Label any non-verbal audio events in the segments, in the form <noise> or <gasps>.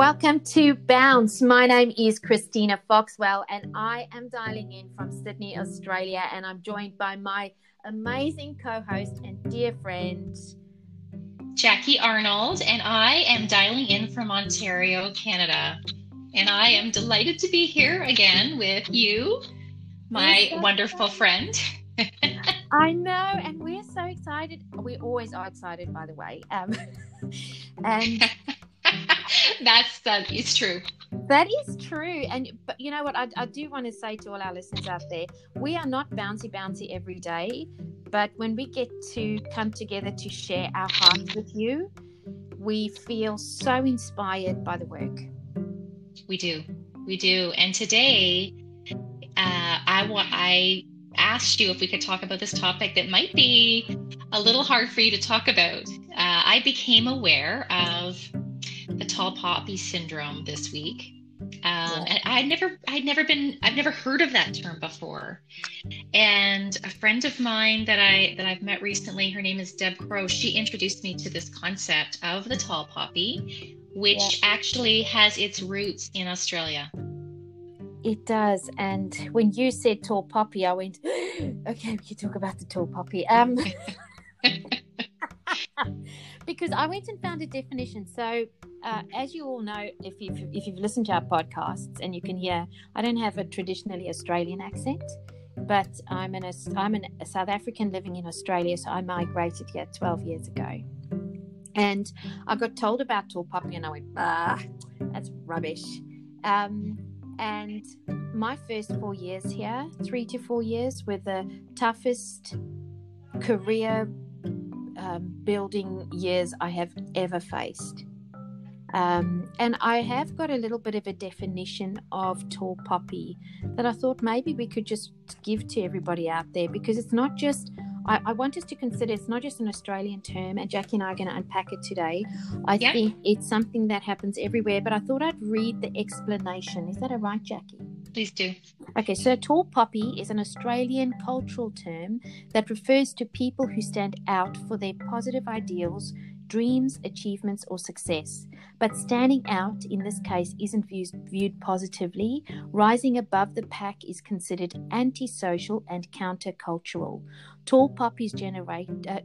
Welcome to Bounce. My name is Christina Foxwell, and I am dialing in from Sydney, Australia. And I'm joined by my amazing co host and dear friend, Jackie Arnold. And I am dialing in from Ontario, Canada. And I am delighted to be here again with you, my wonderful friend. <laughs> I know, and we're so excited. We always are excited, by the way. Um, <laughs> and <laughs> that's that is true. That is true, and but you know what? I, I do want to say to all our listeners out there, we are not bouncy bouncy every day, but when we get to come together to share our hearts with you, we feel so inspired by the work. We do, we do, and today, uh, I want I asked you if we could talk about this topic that might be a little hard for you to talk about. Uh, I became aware of the tall poppy syndrome this week. Um, and I'd never, I'd never been, I've never heard of that term before. And a friend of mine that I that I've met recently, her name is Deb Crow. She introduced me to this concept of the tall poppy, which yeah. actually has its roots in Australia. It does. And when you said tall poppy, I went, <gasps> okay, we can talk about the tall poppy. Um, <laughs> <laughs> because I went and found a definition. So, uh, as you all know, if you've, if you've listened to our podcasts and you can hear, I don't have a traditionally Australian accent, but I'm, an, I'm an, a South African living in Australia. So I migrated here 12 years ago. And I got told about tall poppy and I went, ah, that's rubbish. Um, and my first four years here, three to four years, were the toughest career um, building years I have ever faced. Um, and I have got a little bit of a definition of tall poppy that I thought maybe we could just give to everybody out there because it's not just I, I, want us to consider it's not just an Australian term, and Jackie and I are going to unpack it today. I think it's something that happens everywhere, but I thought I'd read the explanation. Is that all right, Jackie? Please do. Okay, so tall poppy is an Australian cultural term that refers to people who stand out for their positive ideals, dreams, achievements, or success. But standing out in this case isn't viewed, viewed positively. Rising above the pack is considered antisocial and countercultural. Tall poppies generate. Uh,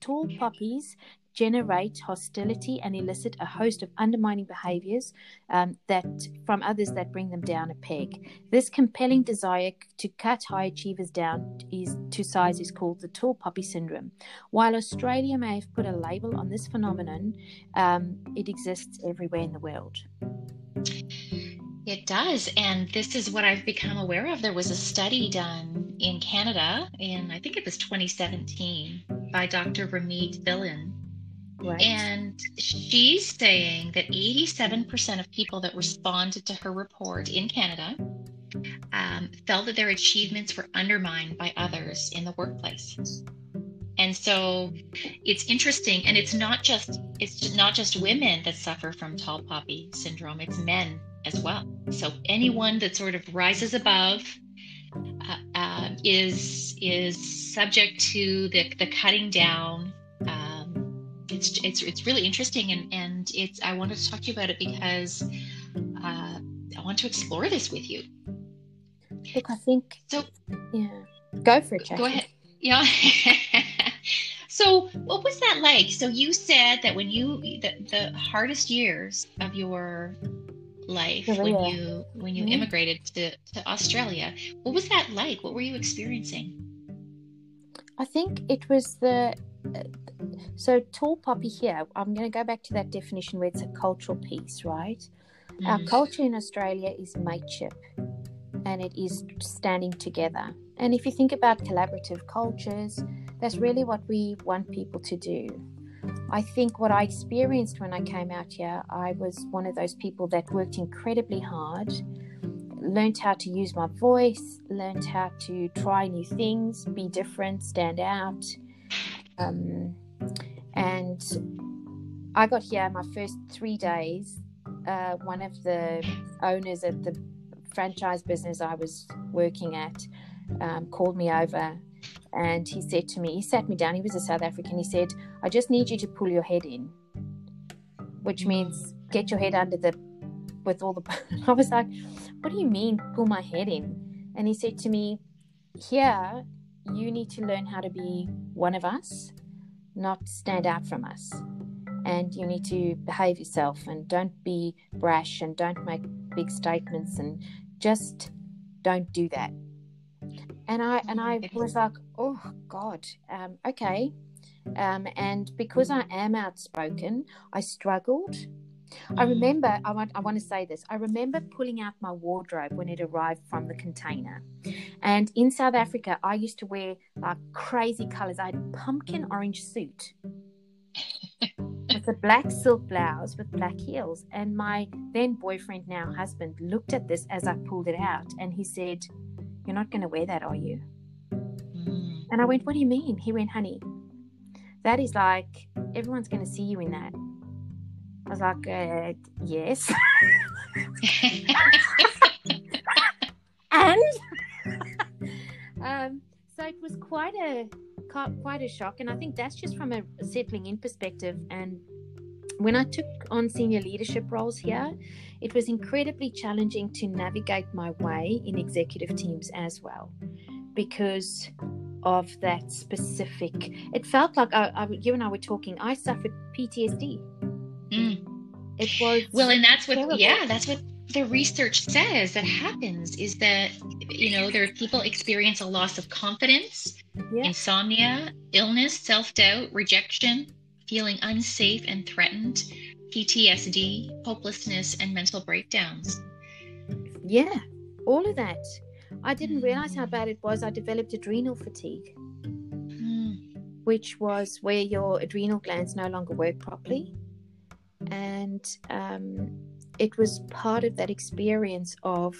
tall poppies generate hostility and elicit a host of undermining behaviors um, that from others that bring them down a peg. This compelling desire to cut high achievers down is to size is called the tall poppy syndrome. While Australia may have put a label on this phenomenon, um, it exists everywhere in the world. It does. And this is what I've become aware of. There was a study done in Canada in, I think it was 2017, by Dr. Rumeet Billan. Right. And she's saying that 87% of people that responded to her report in Canada um, felt that their achievements were undermined by others in the workplace. And so it's interesting, and it's not just it's not just women that suffer from tall poppy syndrome; it's men as well. So anyone that sort of rises above uh, uh, is is subject to the the cutting down it's it's it's really interesting and and it's I wanted to talk to you about it because uh, I want to explore this with you. Look, I think so. Yeah, go for it. Jackie. Go ahead. Yeah. <laughs> so, what was that like? So you said that when you the, the hardest years of your life when you when you mm-hmm. immigrated to, to Australia, what was that like? What were you experiencing? I think it was the so, tall poppy here, I'm going to go back to that definition where it's a cultural piece, right? Mm. Our culture in Australia is mateship and it is standing together. And if you think about collaborative cultures, that's really what we want people to do. I think what I experienced when I came out here, I was one of those people that worked incredibly hard, learned how to use my voice, learned how to try new things, be different, stand out. Um, and I got here my first three days. Uh, one of the owners of the franchise business I was working at um, called me over and he said to me, he sat me down, he was a South African, he said, I just need you to pull your head in, which means get your head under the with all the. <laughs> I was like, "What do you mean, pull my head in?" And he said to me, "Here, you need to learn how to be one of us, not stand out from us." And you need to behave yourself and don't be brash and don't make big statements and just don't do that. And I and I was like, oh God, um, okay. Um, and because I am outspoken, I struggled. I remember, I want, I want to say this. I remember pulling out my wardrobe when it arrived from the container. And in South Africa, I used to wear like crazy colors. I had a pumpkin orange suit <laughs> with a black silk blouse with black heels. And my then boyfriend, now husband, looked at this as I pulled it out and he said, You're not going to wear that, are you? Mm. And I went, What do you mean? He went, Honey, that is like everyone's going to see you in that. I was like, uh, Yes. <laughs> and um, so it was quite a quite a shock. And I think that's just from a settling in perspective. And when I took on senior leadership roles here, it was incredibly challenging to navigate my way in executive teams as well because of that specific. It felt like I, I, you and I were talking, I suffered PTSD. Mm. It was well, and that's what, terrible. yeah, that's what the research says that happens is that you know there are people experience a loss of confidence yeah. insomnia illness self-doubt rejection feeling unsafe and threatened ptsd hopelessness and mental breakdowns yeah all of that i didn't realize how bad it was i developed adrenal fatigue mm. which was where your adrenal glands no longer work properly and um, it was part of that experience of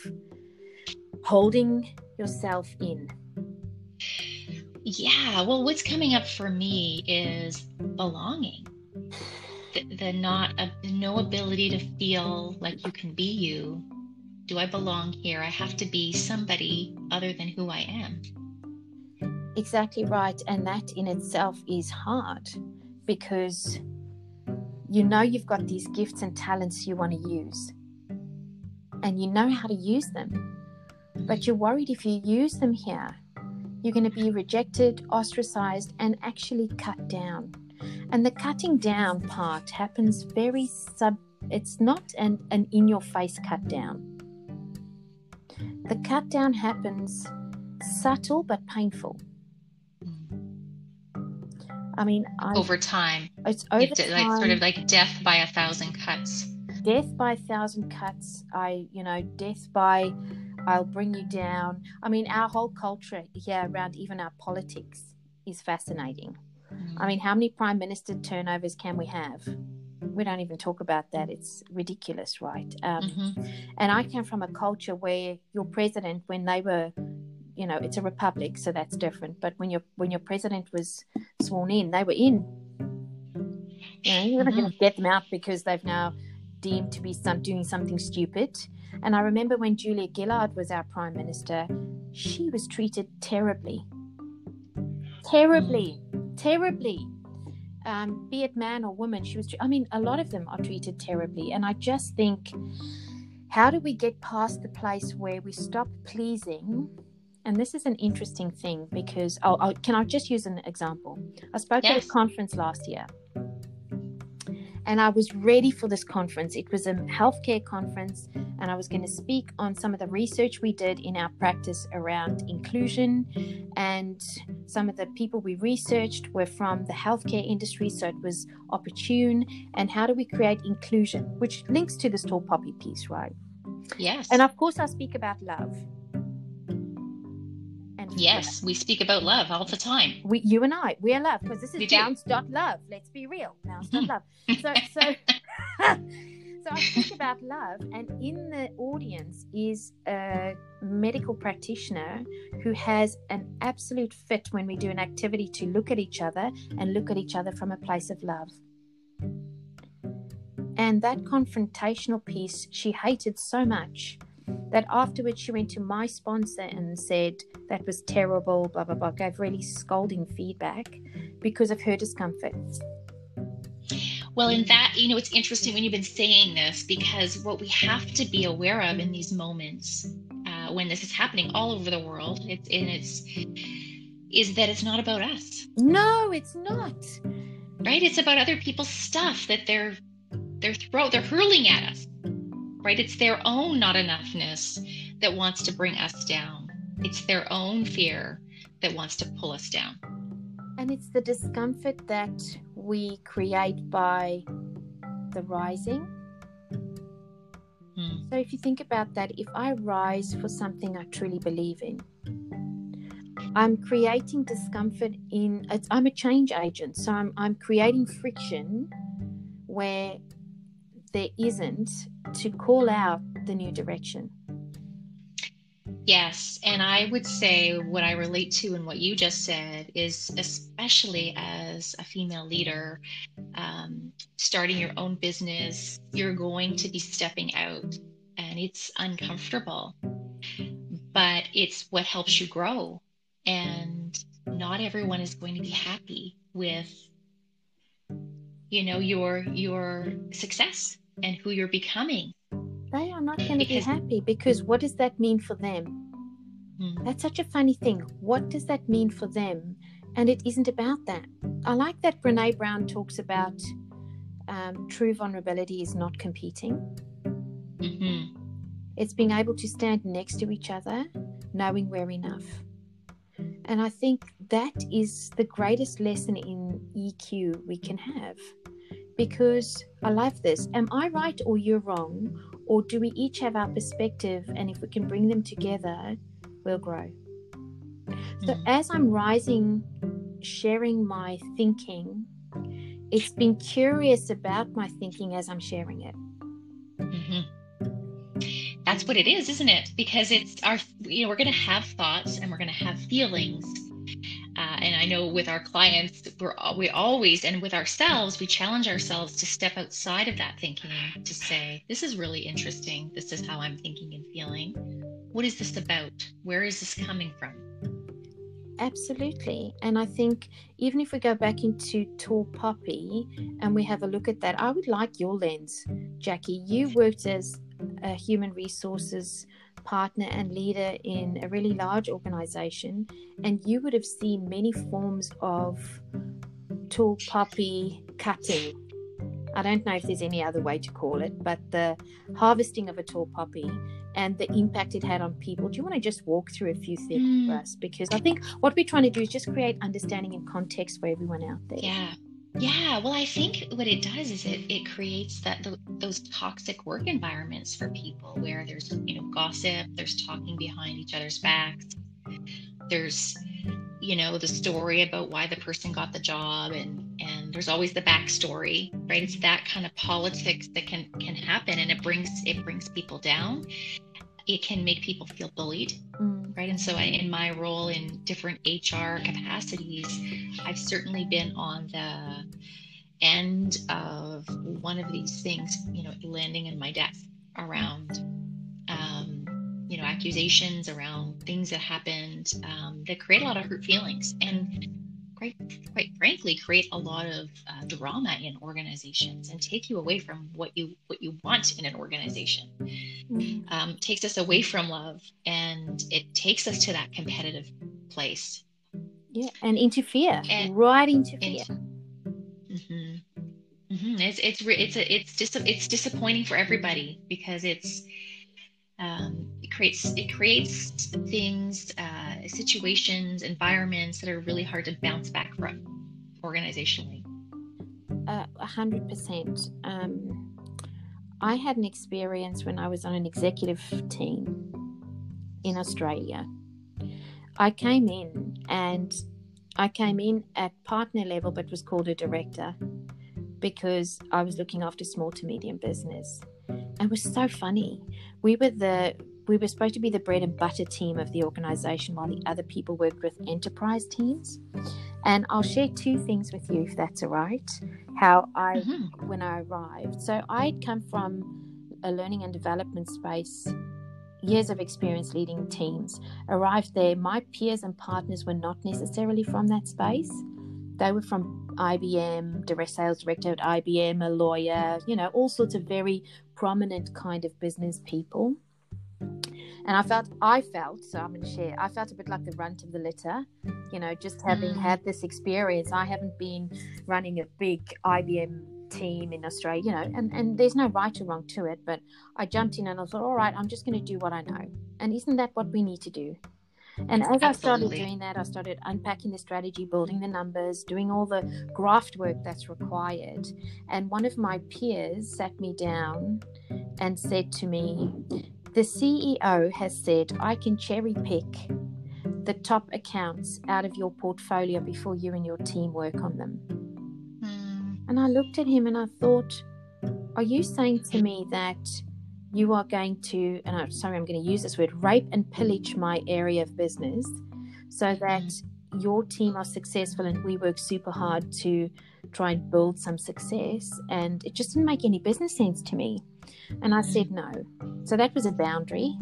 holding yourself in. Yeah, well, what's coming up for me is belonging. The, the not uh, no ability to feel like you can be you. Do I belong here? I have to be somebody other than who I am. Exactly right, and that in itself is hard because you know you've got these gifts and talents you want to use, and you know how to use them, but you're worried if you use them here, you're going to be rejected, ostracized, and actually cut down. And the cutting down part happens very sub, it's not an, an in your face cut down. The cut down happens subtle but painful. I mean, I, over time, it's over it's time, like sort of like death by a thousand cuts. Death by a thousand cuts. I, you know, death by I'll bring you down. I mean, our whole culture here around even our politics is fascinating. I mean, how many prime minister turnovers can we have? We don't even talk about that. It's ridiculous, right? Um, mm-hmm. And I came from a culture where your president, when they were you know it's a republic so that's different. But when your when your president was sworn in they were in. You know you're not mm-hmm. going to get them out because they've now deemed to be some doing something stupid. And i remember when julia gillard was our prime minister she was treated terribly. Terribly. Terribly. Um, be it man or woman she was i mean a lot of them are treated terribly. And i just think how do we get past the place where we stop pleasing and this is an interesting thing because I'll, I'll, can I just use an example? I spoke yes. at a conference last year, and I was ready for this conference. It was a healthcare conference, and I was going to speak on some of the research we did in our practice around inclusion. And some of the people we researched were from the healthcare industry, so it was opportune. And how do we create inclusion, which links to this tall poppy piece, right? Yes. And of course, I speak about love Yes, we speak about love all the time. We, you and I, we are love because this is bounce dot love. Let's be real, bounce dot love. So, so, <laughs> so I speak about love, and in the audience is a medical practitioner who has an absolute fit when we do an activity to look at each other and look at each other from a place of love. And that confrontational piece she hated so much that afterwards she went to my sponsor and said that was terrible, blah, blah, blah, gave really scolding feedback because of her discomfort. Well, in that, you know, it's interesting when you've been saying this because what we have to be aware of in these moments uh, when this is happening all over the world, it's and it's is that it's not about us. No, it's not. Right? It's about other people's stuff that they're they're throw they're hurling at us. Right? It's their own not enoughness that wants to bring us down. It's their own fear that wants to pull us down. And it's the discomfort that we create by the rising. Hmm. So if you think about that, if I rise for something I truly believe in, I'm creating discomfort in I'm a change agent. So I'm I'm creating friction where there isn't to call out the new direction. Yes. And I would say what I relate to and what you just said is, especially as a female leader, um, starting your own business, you're going to be stepping out and it's uncomfortable, but it's what helps you grow. And not everyone is going to be happy with you know your your success and who you're becoming they are not going to be happy because what does that mean for them? Mm. That's such a funny thing. What does that mean for them? And it isn't about that. I like that Brene Brown talks about um, true vulnerability is not competing. Mm-hmm. It's being able to stand next to each other, knowing we're enough. And I think that is the greatest lesson in EQ we can have. Because I love this. Am I right or you're wrong? Or do we each have our perspective? And if we can bring them together, we'll grow. So mm. as I'm rising, sharing my thinking, it's been curious about my thinking as I'm sharing it. Mm-hmm. That's what it is, isn't it? Because it's our, you know, we're going to have thoughts and we're going to have feelings uh, and I know with our clients, we're we always and with ourselves, we challenge ourselves to step outside of that thinking to say, "This is really interesting. This is how I'm thinking and feeling. What is this about? Where is this coming from?" Absolutely. And I think even if we go back into Tall Poppy and we have a look at that, I would like your lens, Jackie. You worked as a human resources partner and leader in a really large organization, and you would have seen many forms of tall poppy cutting. I don't know if there's any other way to call it, but the harvesting of a tall poppy and the impact it had on people. Do you want to just walk through a few things mm. for us? Because I think what we're trying to do is just create understanding and context for everyone out there. Yeah. Yeah, well, I think what it does is it it creates that those toxic work environments for people where there's you know gossip, there's talking behind each other's backs, there's you know the story about why the person got the job, and and there's always the backstory, right? It's that kind of politics that can can happen, and it brings it brings people down. It can make people feel bullied. Mm right? And so, I, in my role in different HR capacities, I've certainly been on the end of one of these things, you know, landing in my desk around, um, you know, accusations around things that happened um, that create a lot of hurt feelings and quite, quite frankly, create a lot of uh, drama in organizations and take you away from what you what you want in an organization. Mm-hmm. Um, takes us away from love, and it takes us to that competitive place. Yeah, and interfere and, right into fear. Mm-hmm. Mm-hmm. It's it's it's a, it's just it's disappointing for everybody because it's um, it creates it creates things, uh, situations, environments that are really hard to bounce back from organizationally. Uh, a hundred percent. Um, I had an experience when I was on an executive team in Australia. I came in and I came in at partner level, but was called a director because I was looking after small to medium business. It was so funny. We were the we were supposed to be the bread and butter team of the organization while the other people worked with enterprise teams. And I'll share two things with you if that's all right. How I mm-hmm. when I arrived. So I'd come from a learning and development space years of experience leading teams arrived there my peers and partners were not necessarily from that space they were from IBM, direct sales director at IBM, a lawyer, you know, all sorts of very prominent kind of business people. And I felt, I felt, so I'm going to share, I felt a bit like the runt of the litter, you know, just having mm. had this experience. I haven't been running a big IBM team in Australia, you know, and, and there's no right or wrong to it, but I jumped in and I thought, all right, I'm just going to do what I know. And isn't that what we need to do? And as Absolutely. I started doing that, I started unpacking the strategy, building the numbers, doing all the graft work that's required. And one of my peers sat me down and said to me, The CEO has said, I can cherry pick the top accounts out of your portfolio before you and your team work on them. Mm. And I looked at him and I thought, Are you saying to me that? you are going to, and I'm sorry, I'm going to use this word, rape and pillage my area of business so that your team are successful and we work super hard to try and build some success. And it just didn't make any business sense to me. And I said mm. no. So that was a boundary.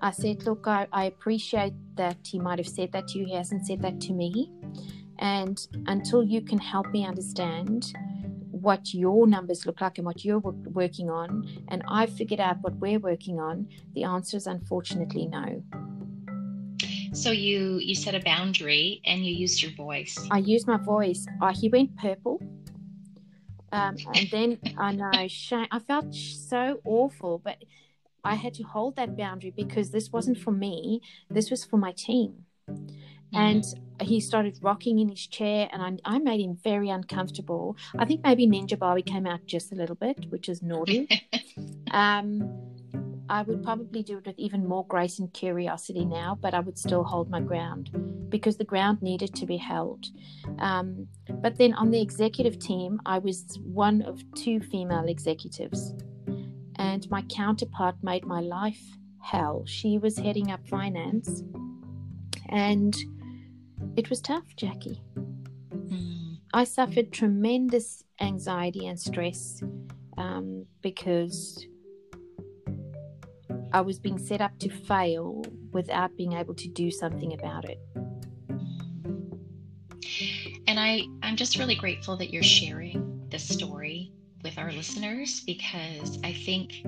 I said, look, I, I appreciate that he might have said that to you. He hasn't said that to me. And until you can help me understand what your numbers look like and what you're working on, and I've figured out what we're working on, the answer is unfortunately no. So you you set a boundary and you used your voice. I used my voice. Uh, he went purple, um, <laughs> and then I know shame. I felt so awful, but I had to hold that boundary because this wasn't for me. This was for my team. And he started rocking in his chair, and I, I, made him very uncomfortable. I think maybe Ninja Barbie came out just a little bit, which is naughty. <laughs> um, I would probably do it with even more grace and curiosity now, but I would still hold my ground because the ground needed to be held. Um, but then on the executive team, I was one of two female executives, and my counterpart made my life hell. She was heading up finance, and it was tough, Jackie. Mm. I suffered tremendous anxiety and stress um, because I was being set up to fail without being able to do something about it. And I, I'm just really grateful that you're sharing this story with our listeners because I think,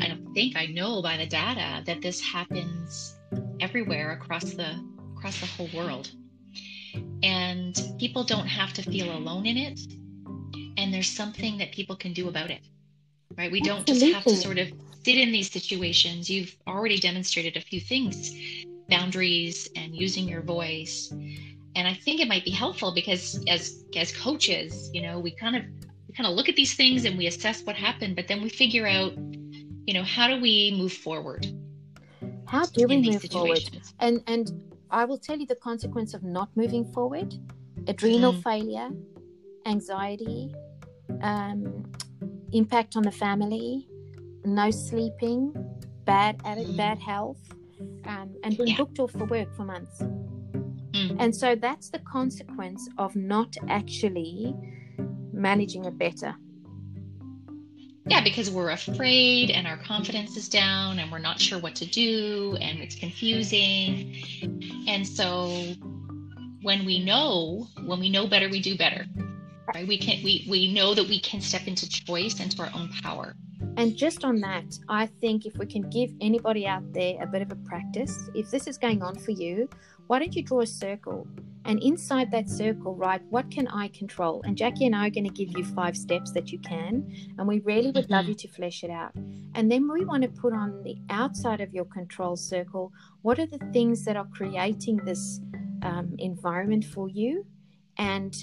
I don't think I know by the data that this happens everywhere across the across the whole world. And people don't have to feel alone in it. And there's something that people can do about it. Right? We don't just have to sort of sit in these situations. You've already demonstrated a few things boundaries and using your voice. And I think it might be helpful because as as coaches, you know, we kind of we kind of look at these things and we assess what happened, but then we figure out, you know, how do we move forward? How do we move forward? And and I will tell you the consequence of not moving forward adrenal mm. failure, anxiety, um, impact on the family, no sleeping, bad mm. bad health, um, and been yeah. booked off for work for months. Mm. And so that's the consequence of not actually managing it better yeah because we're afraid and our confidence is down and we're not sure what to do and it's confusing and so when we know when we know better we do better right we can we we know that we can step into choice into our own power and just on that i think if we can give anybody out there a bit of a practice if this is going on for you why don't you draw a circle and inside that circle, write what can I control? And Jackie and I are going to give you five steps that you can. And we really would love you to flesh it out. And then we want to put on the outside of your control circle what are the things that are creating this um, environment for you and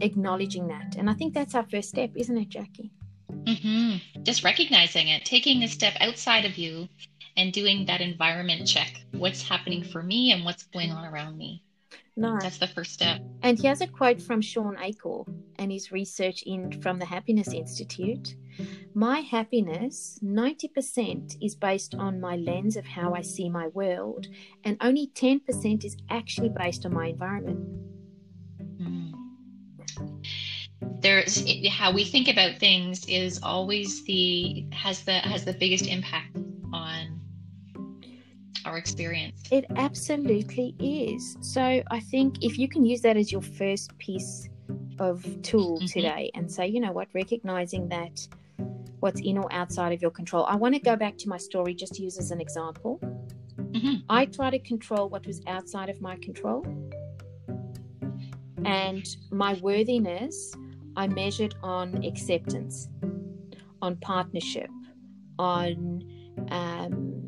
acknowledging that. And I think that's our first step, isn't it, Jackie? Mm-hmm. Just recognizing it, taking a step outside of you and doing that environment check. What's happening for me and what's going on around me? No. That's the first step. And here's a quote from Shawn Achor and his research in from the Happiness Institute. My happiness, 90% is based on my lens of how I see my world, and only 10% is actually based on my environment. There's how we think about things is always the has the has the biggest impact on our experience. It absolutely is. So I think if you can use that as your first piece of tool mm-hmm. today and say, you know what, recognizing that what's in or outside of your control. I want to go back to my story just to use as an example. Mm-hmm. I try to control what was outside of my control. And my worthiness, I measured on acceptance, on partnership, on um,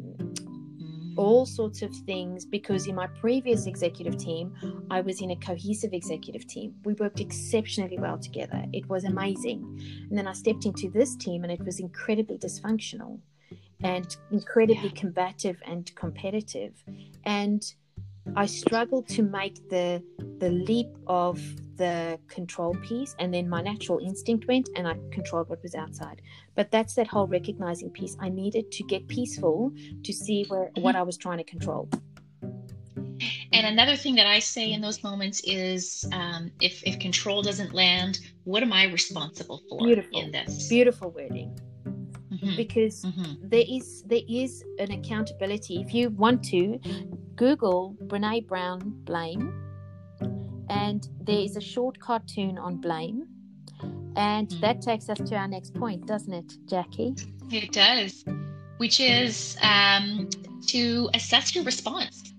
all sorts of things because in my previous executive team, I was in a cohesive executive team. We worked exceptionally well together. It was amazing. And then I stepped into this team and it was incredibly dysfunctional and incredibly combative and competitive. And I struggled to make the the leap of the control piece and then my natural instinct went and I controlled what was outside. But that's that whole recognizing piece. I needed to get peaceful to see where what I was trying to control. And another thing that I say in those moments is um, if, if control doesn't land, what am I responsible for Beautiful. in this? Beautiful wording. Mm-hmm. Because mm-hmm. There is there is an accountability. If you want to, Google Brene Brown blame, and there is a short cartoon on blame, and mm. that takes us to our next point, doesn't it, Jackie? It does, which is um, to assess your response,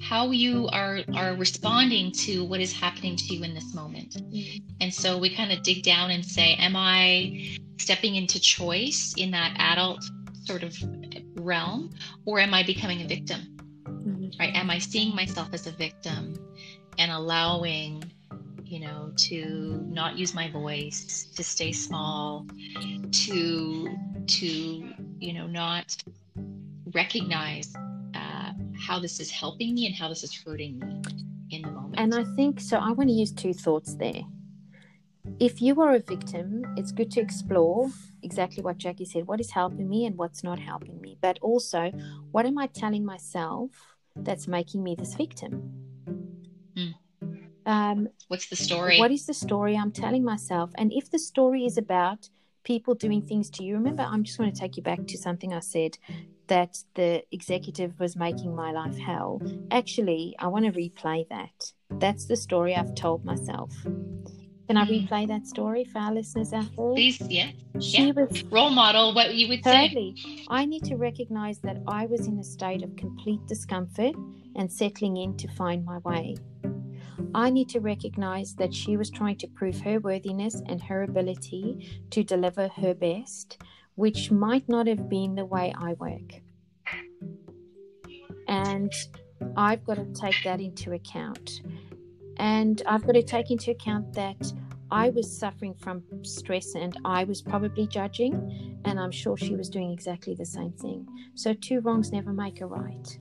how you are are responding to what is happening to you in this moment. Mm. And so we kind of dig down and say, am I stepping into choice in that adult sort of realm, or am I becoming a victim? Right? Am I seeing myself as a victim and allowing you know, to not use my voice, to stay small, to to you know not recognize uh, how this is helping me and how this is hurting me in the moment. And I think so. I want to use two thoughts there. If you are a victim, it's good to explore exactly what Jackie said. What is helping me and what's not helping me? But also, what am I telling myself that's making me this victim? Um, What's the story? What is the story I'm telling myself? And if the story is about people doing things to you, remember, I'm just going to take you back to something I said that the executive was making my life hell. Actually, I want to replay that. That's the story I've told myself. Can I hmm. replay that story for our listeners out there? Please, yeah. She yeah. was role model. What you would totally. say? I need to recognize that I was in a state of complete discomfort and settling in to find my way. I need to recognize that she was trying to prove her worthiness and her ability to deliver her best, which might not have been the way I work. And I've got to take that into account. And I've got to take into account that I was suffering from stress and I was probably judging, and I'm sure she was doing exactly the same thing. So, two wrongs never make a right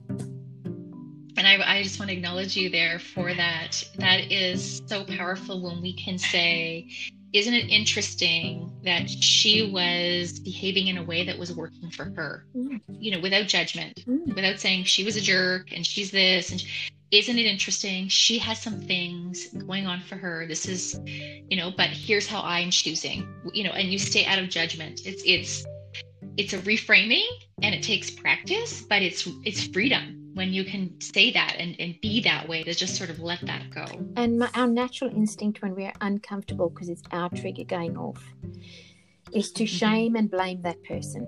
and I, I just want to acknowledge you there for that. That is so powerful when we can say, isn't it interesting that she was behaving in a way that was working for her mm. you know without judgment mm. without saying she was a jerk and she's this and she, isn't it interesting? She has some things going on for her. This is you know but here's how i'm choosing you know and you stay out of judgment. It's it's it's a reframing and it takes practice but it's it's freedom when you can say that and, and be that way to just sort of let that go. And my, our natural instinct when we're uncomfortable because it's our trigger going off is to mm-hmm. shame and blame that person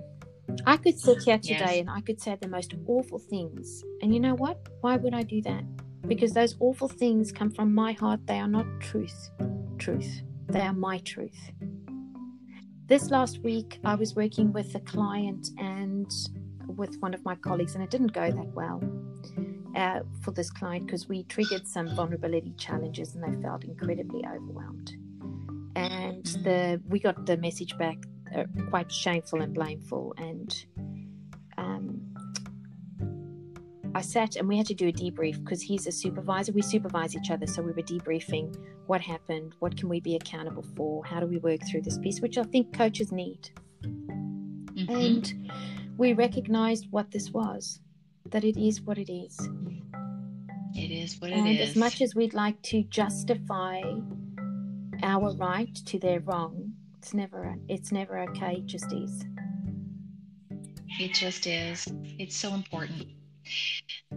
i could sit here today yes. and i could say the most awful things. And you know what? Why would i do that? Because those awful things come from my heart. They are not truth. Truth. They are my truth. This last week i was working with a client and with one of my colleagues, and it didn't go that well uh, for this client because we triggered some vulnerability challenges, and they felt incredibly overwhelmed. And the we got the message back uh, quite shameful and blameful, and um, I sat and we had to do a debrief because he's a supervisor. We supervise each other, so we were debriefing what happened, what can we be accountable for, how do we work through this piece, which I think coaches need. Mm-hmm. And we recognized what this was, that it is what it is. It is what it and is. as much as we'd like to justify our right to their wrong, it's never it's never okay. It just is. It just is. It's so important.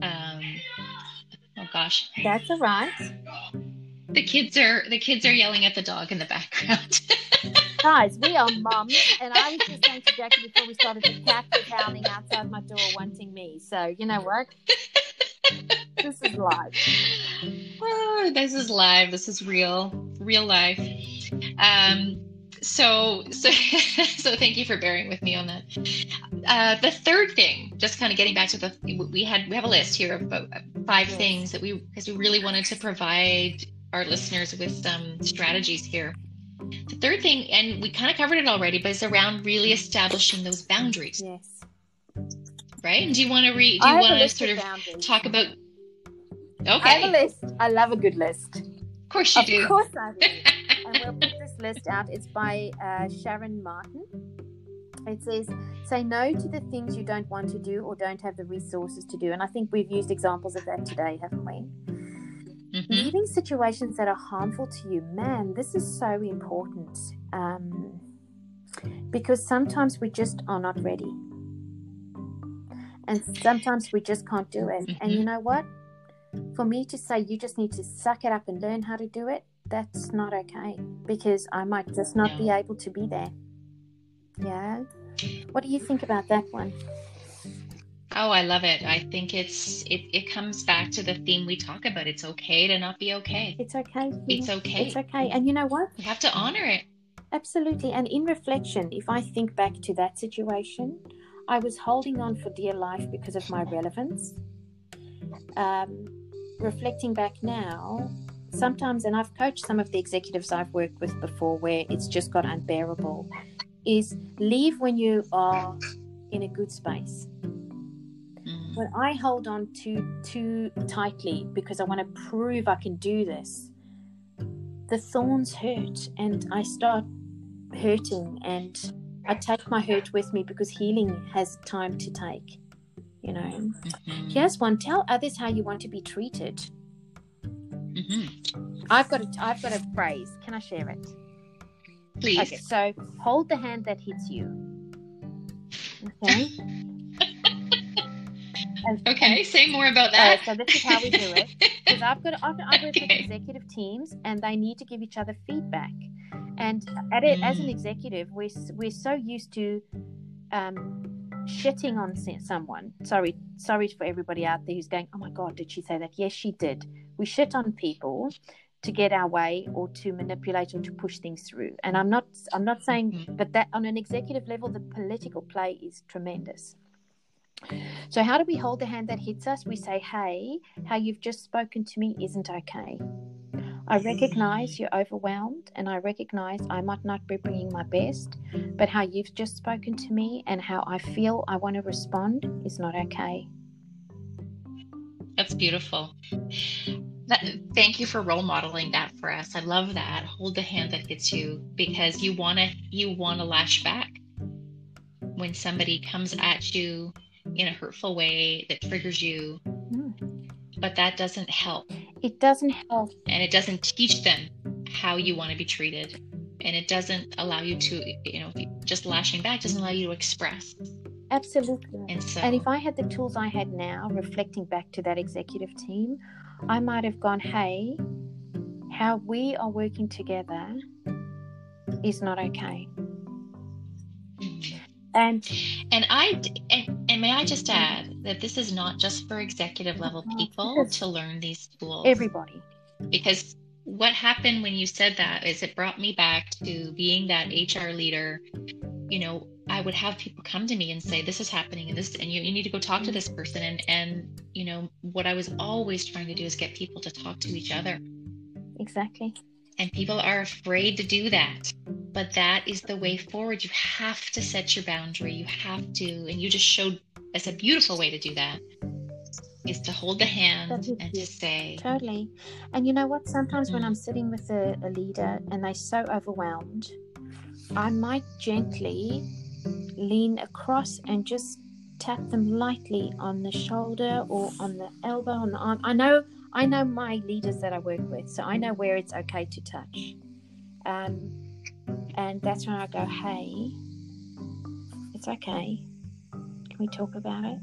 Um, oh gosh. That's all right. The kids are the kids are yelling at the dog in the background. <laughs> Guys, we are mums, and I was just saying to Jackie before we started, the cat was howling outside my door wanting me. So you know what? this is live. <laughs> Oh, this is live. This is real, real life. Um, so, so, <laughs> so thank you for bearing with me on that. Uh, the third thing, just kind of getting back to the, we had we have a list here of about five yes. things that we because we really wanted to provide our listeners with some strategies here. The third thing, and we kind of covered it already, but it's around really establishing those boundaries. Yes. Right? And do you want to read? Do you want to sort of boundaries. talk about? Okay. I have a list. I love a good list. Of course you of do. Of course I do. <laughs> and we'll put this list out. It's by uh, Sharon Martin. It says, say no to the things you don't want to do or don't have the resources to do. And I think we've used examples of that today, haven't we? Mm-hmm. Leaving situations that are harmful to you, man, this is so important. Um, because sometimes we just are not ready. And sometimes we just can't do it. Mm-hmm. And you know what? For me to say you just need to suck it up and learn how to do it, that's not okay because I might just not be able to be there. Yeah. What do you think about that one? Oh, I love it. I think it's it, it comes back to the theme we talk about. It's okay to not be okay. It's okay. It's okay. It's okay. And you know what? You have to honor it. Absolutely. And in reflection, if I think back to that situation, I was holding on for dear life because of my relevance. Um, reflecting back now, sometimes, and I've coached some of the executives I've worked with before where it's just got unbearable, is leave when you are in a good space. Mm. When I hold on too too tightly because I want to prove I can do this, the thorns hurt and I start hurting and I take my hurt with me because healing has time to take. You know, mm-hmm. here's one tell others how you want to be treated. Mm-hmm. I've got a, I've got a phrase. Can I share it? Please. Okay, so hold the hand that hits you. Okay. <laughs> and, okay, say more about that. Uh, so this is how we do it. <laughs> Because I've got I've, I've worked okay. with executive teams, and they need to give each other feedback. And at it, mm. as an mm. executive, we're we're so used to um, shitting on someone. Sorry, sorry for everybody out there who's going, "Oh my god, did she say that?" Yes, she did we shit on people to get our way or to manipulate or to push things through and i'm not i'm not saying mm-hmm. but that on an executive level the political play is tremendous so how do we hold the hand that hits us we say hey how you've just spoken to me isn't okay I recognize you're overwhelmed and I recognize I might not be bringing my best, but how you've just spoken to me and how I feel I want to respond is not okay. That's beautiful. That, thank you for role modeling that for us. I love that. Hold the hand that hits you because you want to you want to lash back when somebody comes at you in a hurtful way that triggers you. Mm. But that doesn't help. It doesn't help. And it doesn't teach them how you want to be treated. And it doesn't allow you to, you know, just lashing back doesn't allow you to express. Absolutely. And, so, and if I had the tools I had now, reflecting back to that executive team, I might have gone, hey, how we are working together is not okay. And and I and, and may I just add that this is not just for executive level people to learn these tools. Everybody. Because what happened when you said that is it brought me back to being that HR leader. You know, I would have people come to me and say, "This is happening, and this, and you, you need to go talk to this person." And and you know what I was always trying to do is get people to talk to each other. Exactly. And people are afraid to do that, but that is the way forward. You have to set your boundary. You have to, and you just showed us a beautiful way to do that is to hold the hand and to say totally and you know what sometimes mm-hmm. when i'm sitting with a, a leader and they're so overwhelmed i might gently lean across and just tap them lightly on the shoulder or on the elbow. On the arm. I know i know my leaders that i work with so i know where it's okay to touch. Um, and that's when i go hey it's okay. Can we talk about it?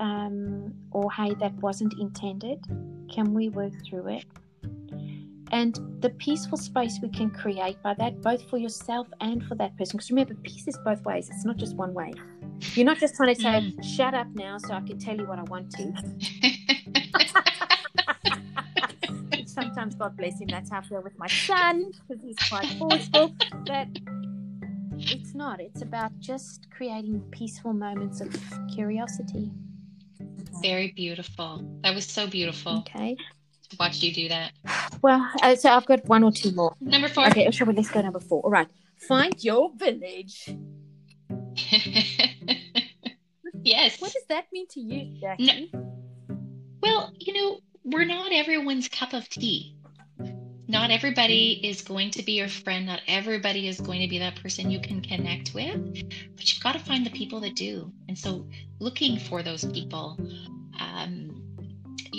Um, or hey, that wasn't intended? Can we work through it? And the peaceful space we can create by that, both for yourself and for that person. Because remember, peace is both ways, it's not just one way. You're not just trying to say, mm. shut up now so I can tell you what I want to. <laughs> <laughs> Sometimes, God bless him, that's how I feel with my son because he's quite forceful. But it's not. It's about just creating peaceful moments of curiosity. Very beautiful. That was so beautiful. Okay. To watch you do that. Well, uh, so I've got one or two more. Number four. Okay, we? Let's go number four. All right. Find your village. <laughs> yes. What does that mean to you, Jackie? No. Well, you know, we're not everyone's cup of tea not everybody is going to be your friend. Not everybody is going to be that person you can connect with, but you've got to find the people that do. And so, looking for those people, um,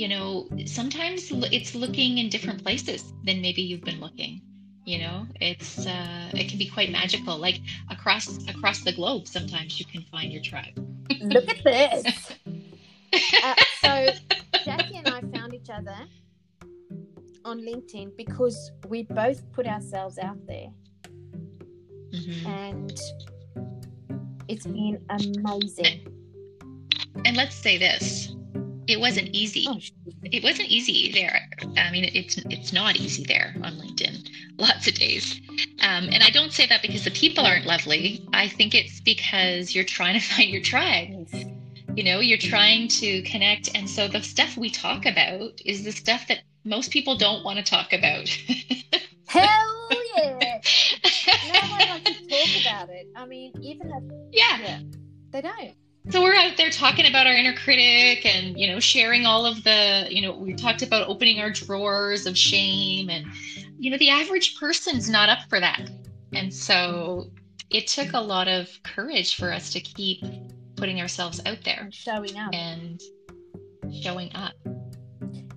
you know, sometimes it's looking in different places than maybe you've been looking. You know, it's uh, it can be quite magical. Like across across the globe, sometimes you can find your tribe. Look at this. <laughs> uh, so Jackie and I found each other on LinkedIn because we both put ourselves out there. Mm-hmm. And it's been amazing. And let's say this it wasn't easy. Oh, it wasn't easy there. I mean, it's it's not easy there on LinkedIn. <laughs> Lots of days, um, and I don't say that because the people aren't lovely. I think it's because you're trying to <laughs> find your tribe. You know, you're trying to connect, and so the stuff we talk about is the stuff that most people don't want to talk about. <laughs> Hell yeah! no one wants to talk about it. I mean, even if yeah, yeah, they don't. So we're out there talking about our inner critic and you know sharing all of the you know we talked about opening our drawers of shame and you know the average person's not up for that. And so it took a lot of courage for us to keep putting ourselves out there and showing up. and showing up.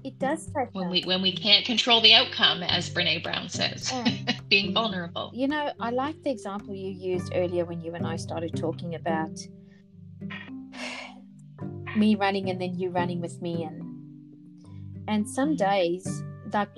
It does when we when we can't control the outcome as brene brown says <laughs> being vulnerable. You know i like the example you used earlier when you and i started talking about me running and then you running with me. And and some days that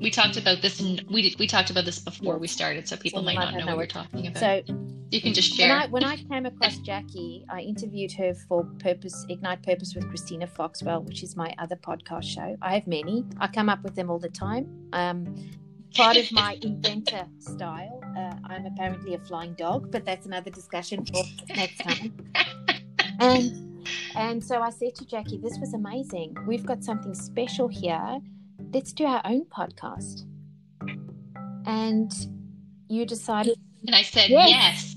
we talked about this and we did, we talked about this before we started so people might not know, know what we're talking about. So you can just share. When I, when I came across jackie i interviewed her for purpose ignite purpose with christina foxwell which is my other podcast show. I have many. I come up with them all the time. Um, part of my <laughs> inventor style uh, i'm apparently a flying dog but that's another discussion for next time. <laughs> And and so i said to jackie this was amazing we've got something special here let's do our own podcast. And you decided. And I said, yes. yes.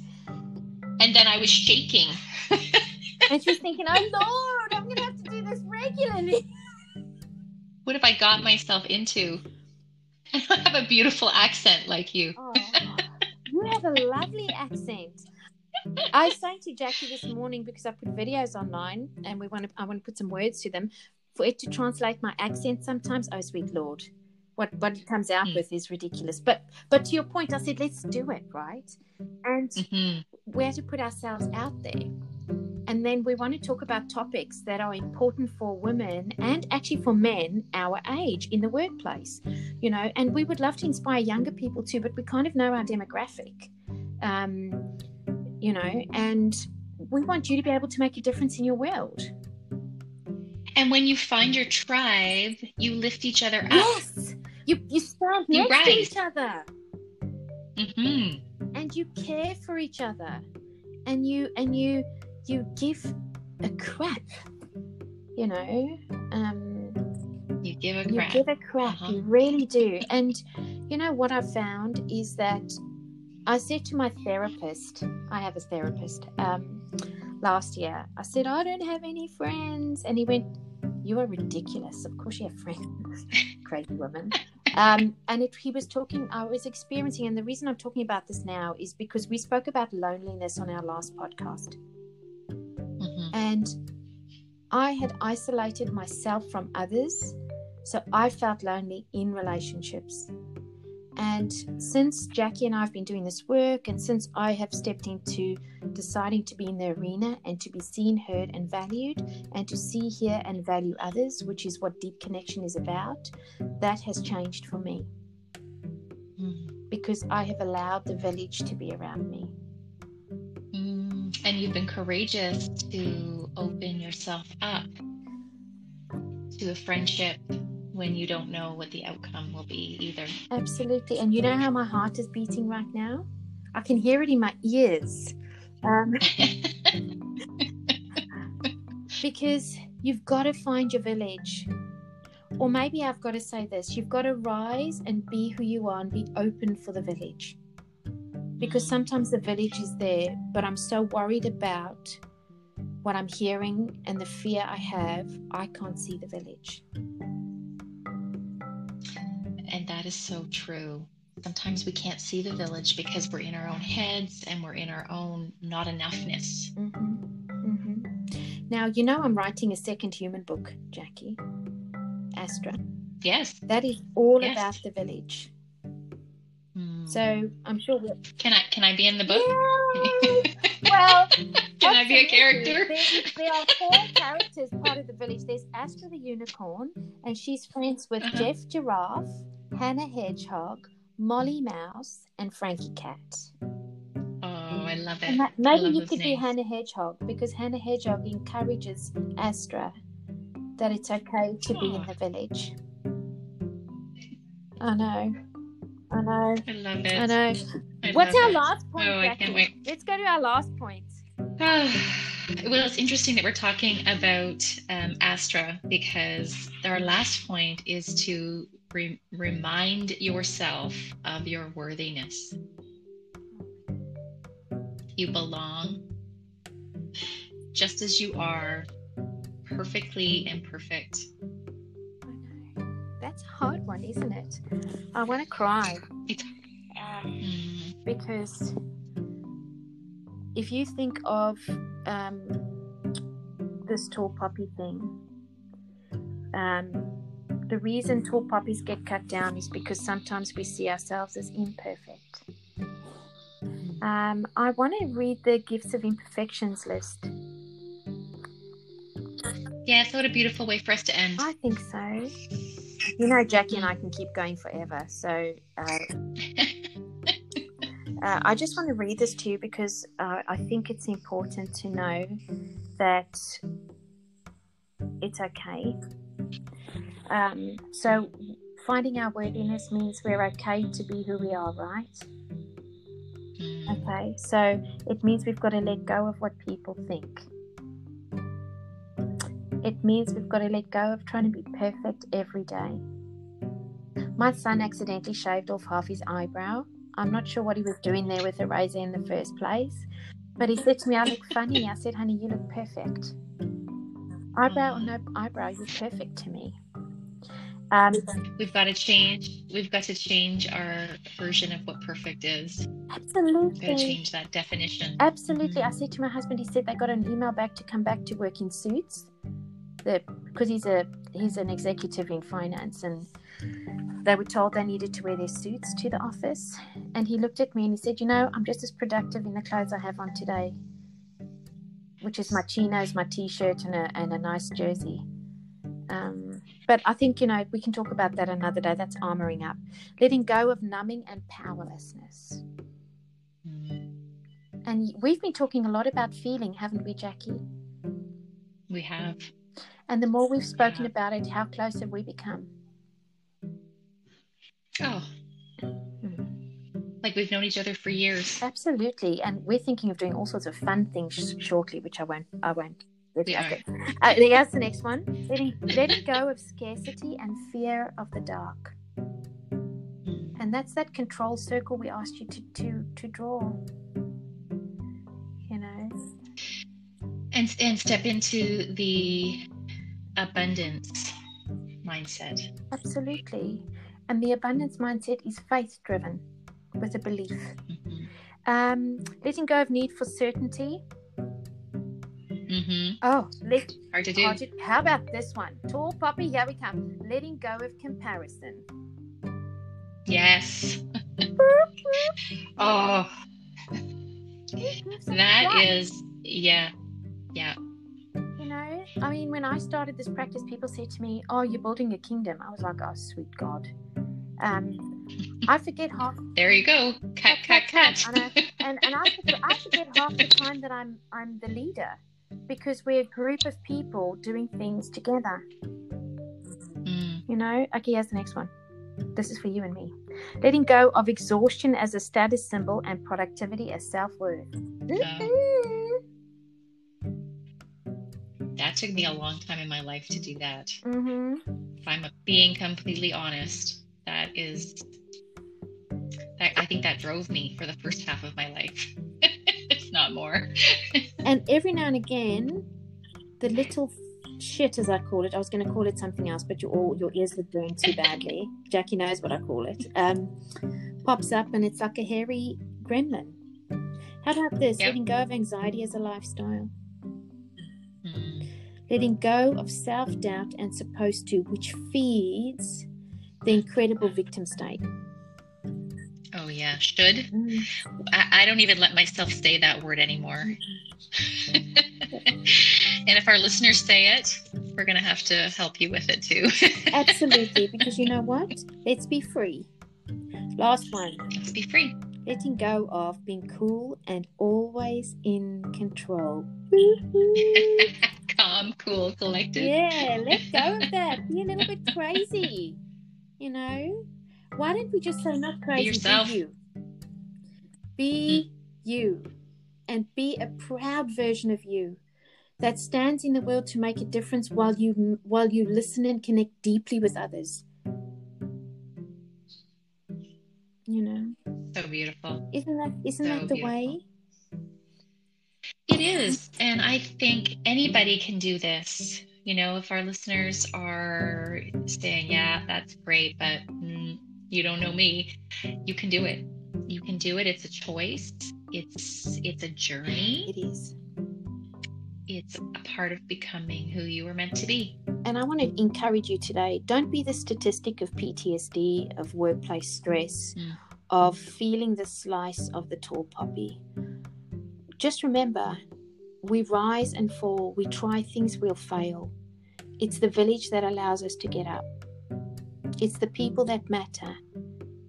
And then I was shaking. and she was <laughs> thinking, oh, Lord, I'm going to have to do this regularly. What have I got myself into? <laughs> I don't have a beautiful accent like you. Oh, you have a lovely accent. I was saying to Jackie this morning because I put videos online and we want to I want to put some words to them for it to translate my accent sometimes, oh sweet Lord, what what it comes out mm. with is ridiculous. But but to your point, I said let's do it, right? And mm-hmm. we have to put ourselves out there. And then we want to talk about topics that are important for women and actually for men our age in the workplace, you know. And we would love to inspire younger people too, but we kind of know our demographic, um, you know. And we want you to be able to make a difference in your world. And when you find your tribe, you lift each other up. Yes, you you stand you next rise. to each other, mm-hmm. and you care for each other, and you and you you give a crap. You know, um, you give a crap. You give a crap. Uh-huh. You really do. And you know what I've found is that I said to my therapist, I have a therapist. Um, last year, I said I don't have any friends, and he went, you are ridiculous. Of course, you have friends, <laughs> crazy woman. Um, and it, he was talking, I was experiencing, and the reason I'm talking about this now is because we spoke about loneliness on our last podcast. Mm-hmm. And I had isolated myself from others. So I felt lonely in relationships. And since Jackie and I have been doing this work, and since I have stepped into deciding to be in the arena and to be seen, heard, and valued, and to see, hear, and value others, which is what deep connection is about, that has changed for me. Mm. Because I have allowed the village to be around me. Mm. And you've been courageous to open yourself up to a friendship when you don't know what the outcome will be either. Absolutely. And you know how my heart is beating right now? I can hear it in my ears. Um, <laughs> because you've got to find your village. Or maybe I've got to say this you've got to rise and be who you are and be open for the village. Because sometimes the village is there, but I'm so worried about what I'm hearing and the fear I have, I can't see the village. That is so true. Sometimes we can't see the village because we're in our own heads and we're in our own not enoughness. Mm-hmm. Mm-hmm. Now, you know, I'm writing a second human book, Jackie. Astra. Yes. That is all yes. about the village. Mm. So I'm sure we'll. Can I can I be in the book? Yeah. <laughs> well, can I be a character? There, there, are four <laughs> characters part of the village. There's Astra the unicorn, and she's friends with uh-huh. Jeff Giraffe, Hannah Hedgehog, Molly Mouse, and Frankie Cat. Oh, I love it. That, maybe you could names. be Hannah Hedgehog because Hannah Hedgehog encourages Astra that it's okay to oh. be in the village. I know. I know. I love it. I know. I What's our it. last point? Oh, I can't wait. Let's go to our last point. <sighs> well, it's interesting that we're talking about um, Astra because our last point is to re- remind yourself of your worthiness. You belong just as you are, perfectly imperfect. That's a hard one, isn't it? I want to cry. Um, mm. Because if you think of um, this tall poppy thing, um, the reason tall poppies get cut down is because sometimes we see ourselves as imperfect. Um, I want to read the Gifts of Imperfections list. Yeah, what a beautiful way for us to end. I think so. You know, Jackie and I can keep going forever. So uh, <laughs> uh, I just want to read this to you because uh, I think it's important to know that it's okay um, so finding our worthiness means we're okay to be who we are, right? Mm. Okay, so it means we've got to let go of what people think. It means we've got to let go of trying to be perfect every day. My son accidentally shaved off half his eyebrow. I'm not sure what he was doing there with a razor in the first place, but he said to me, I look funny. I said, honey, you look perfect. Eyebrow or no eyebrow, you're perfect to me. Um, we've got to change. We've got to change our version of what perfect is. Absolutely. We've got to change that definition. Absolutely. I said to my husband, he said they got an email back to come back to work in suits, because he's a he's an executive in finance, and they were told they needed to wear their suits to the office. And he looked at me and he said, "You know, I'm just as productive in the clothes I have on today, which is my chinos, my t-shirt, and a and a nice jersey." Um, but I think, you know, we can talk about that another day. That's armoring up, letting go of numbing and powerlessness. And we've been talking a lot about feeling, haven't we, Jackie? We have. And the more we've spoken we about it, how close have we become? Oh. Like we've known each other for years. Absolutely. And we're thinking of doing all sorts of fun things shortly, which I won't I won't yeah. Uh, here's the next one. Letting, letting go of scarcity and fear of the dark. And that's that control circle we asked you to, to, to draw. You know? And, and step into the abundance mindset. Absolutely. And the abundance mindset is faith driven with a belief. Mm-hmm. Um, letting go of need for certainty Mm-hmm. Oh, let, hard to do. Hard to, how about this one? Tall poppy, here we come. Letting go of comparison. Yes. <laughs> oh, that is, yeah, yeah. You know, I mean, when I started this practice, people said to me, "Oh, you're building a kingdom." I was like, "Oh, sweet God." Um, I forget half. <laughs> There you go. Cut, cut, cut. And, I, and, and I, forget, I forget half the time that I'm I'm the leader because we're a group of people doing things together. Mm. You know. Okay, here's the next one. This is for you and me. Letting go of exhaustion as a status symbol and productivity as self worth. That took me a long time in my life to do that. Mm-hmm. If I'm being completely honest, that is, that, I think that drove me for the first half of my life. <laughs> it's not more. <laughs> and every now and again, the little shit, as I call it. I was going to call it something else, but your all your ears would burn too badly. <laughs> Jackie knows what I call it. Um, pops up and it's like a hairy gremlin. How about this? Yep. Letting go of anxiety as a lifestyle. Mm. Letting go of self doubt and supposed to, which feeds the incredible victim state. Oh yeah, should. I, I, don't even let myself say that word anymore. <laughs> and if our listeners say it, we're going to have to help you with it too. <laughs> Absolutely, because you know what? Let's be free. Last one. Let's be free. Letting go of being cool and always in control. <laughs> Calm, cool, collected. Yeah, let go of that. Be a little bit crazy. You know? Why don't we just say not crazy? Be yourself. Be you. Be mm. you. And be a proud version of you that stands in the world to make a difference while you while you listen and connect deeply with others. You know. So beautiful. Isn't that isn't so that the beautiful. way? It is. And I think anybody can do this. You know, if our listeners are saying, yeah, that's great, but mm, you don't know me, you can do it. You can do it. It's a choice. It's it's a journey. It is it's a part of becoming who you were meant to be. And I want to encourage you today don't be the statistic of PTSD, of workplace stress, mm. of feeling the slice of the tall poppy. Just remember, we rise and fall, we try things, we'll fail. It's the village that allows us to get up. It's the people that matter,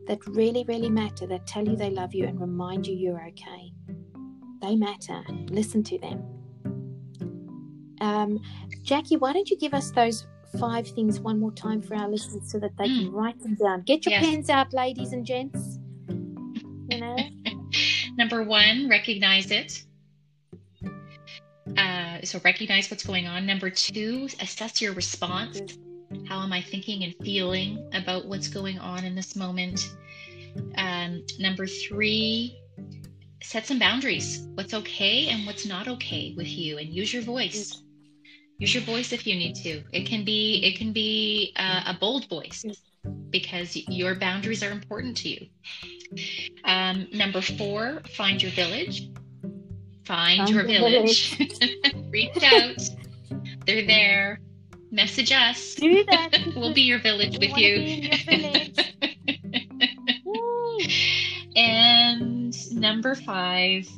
that really, really matter, that tell you they love you and remind you you're okay. They matter. Listen to them. Um, Jackie, why don't you give us those five things one more time for our listeners so that they mm. can write them down? Get your yes. pens out, ladies and gents. You know. <laughs> Number one, recognize it. Uh, so recognize what's going on. Number two, assess your response. How am I thinking and feeling about what's going on in this moment? Um, number three, set some boundaries. What's okay and what's not okay with you, and use your voice. Use your voice if you need to. It can be it can be uh, a bold voice because your boundaries are important to you. Um, number four find your village. Find, find your village, village. <laughs> reach out. They're there message us do that <laughs> we'll be your village we with you village. <laughs> and number five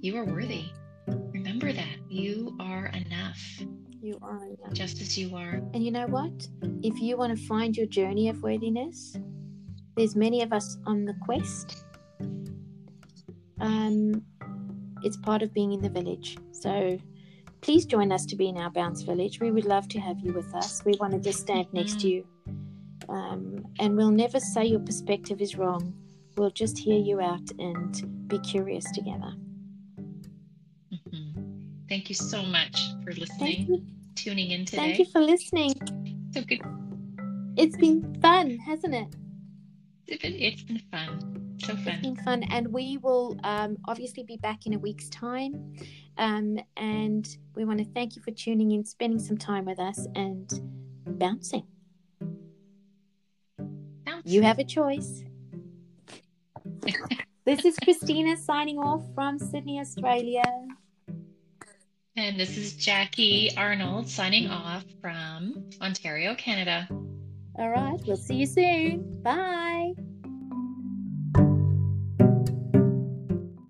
you are worthy remember that you are enough. You are enough. Just as you are. And you know what? If you want to find your journey of worthiness, there's many of us on the quest. Um, it's part of being in the village. So please join us to be in our bounce village. We would love to have you with us. We want to just stand next to you. Um, and we'll never say your perspective is wrong. We'll just hear you out and be curious together. Thank you so much for listening, tuning in today. Thank you for listening. So good. It's been fun, hasn't it? It's been, it's been fun. So fun. It's been fun. And we will um, obviously be back in a week's time. Um, and we want to thank you for tuning in, spending some time with us, and bouncing. bouncing. You have a choice. <laughs> this is Christina signing off from Sydney, Australia. And this is Jackie Arnold signing off from Ontario, Canada. All right. We'll see you soon. Bye.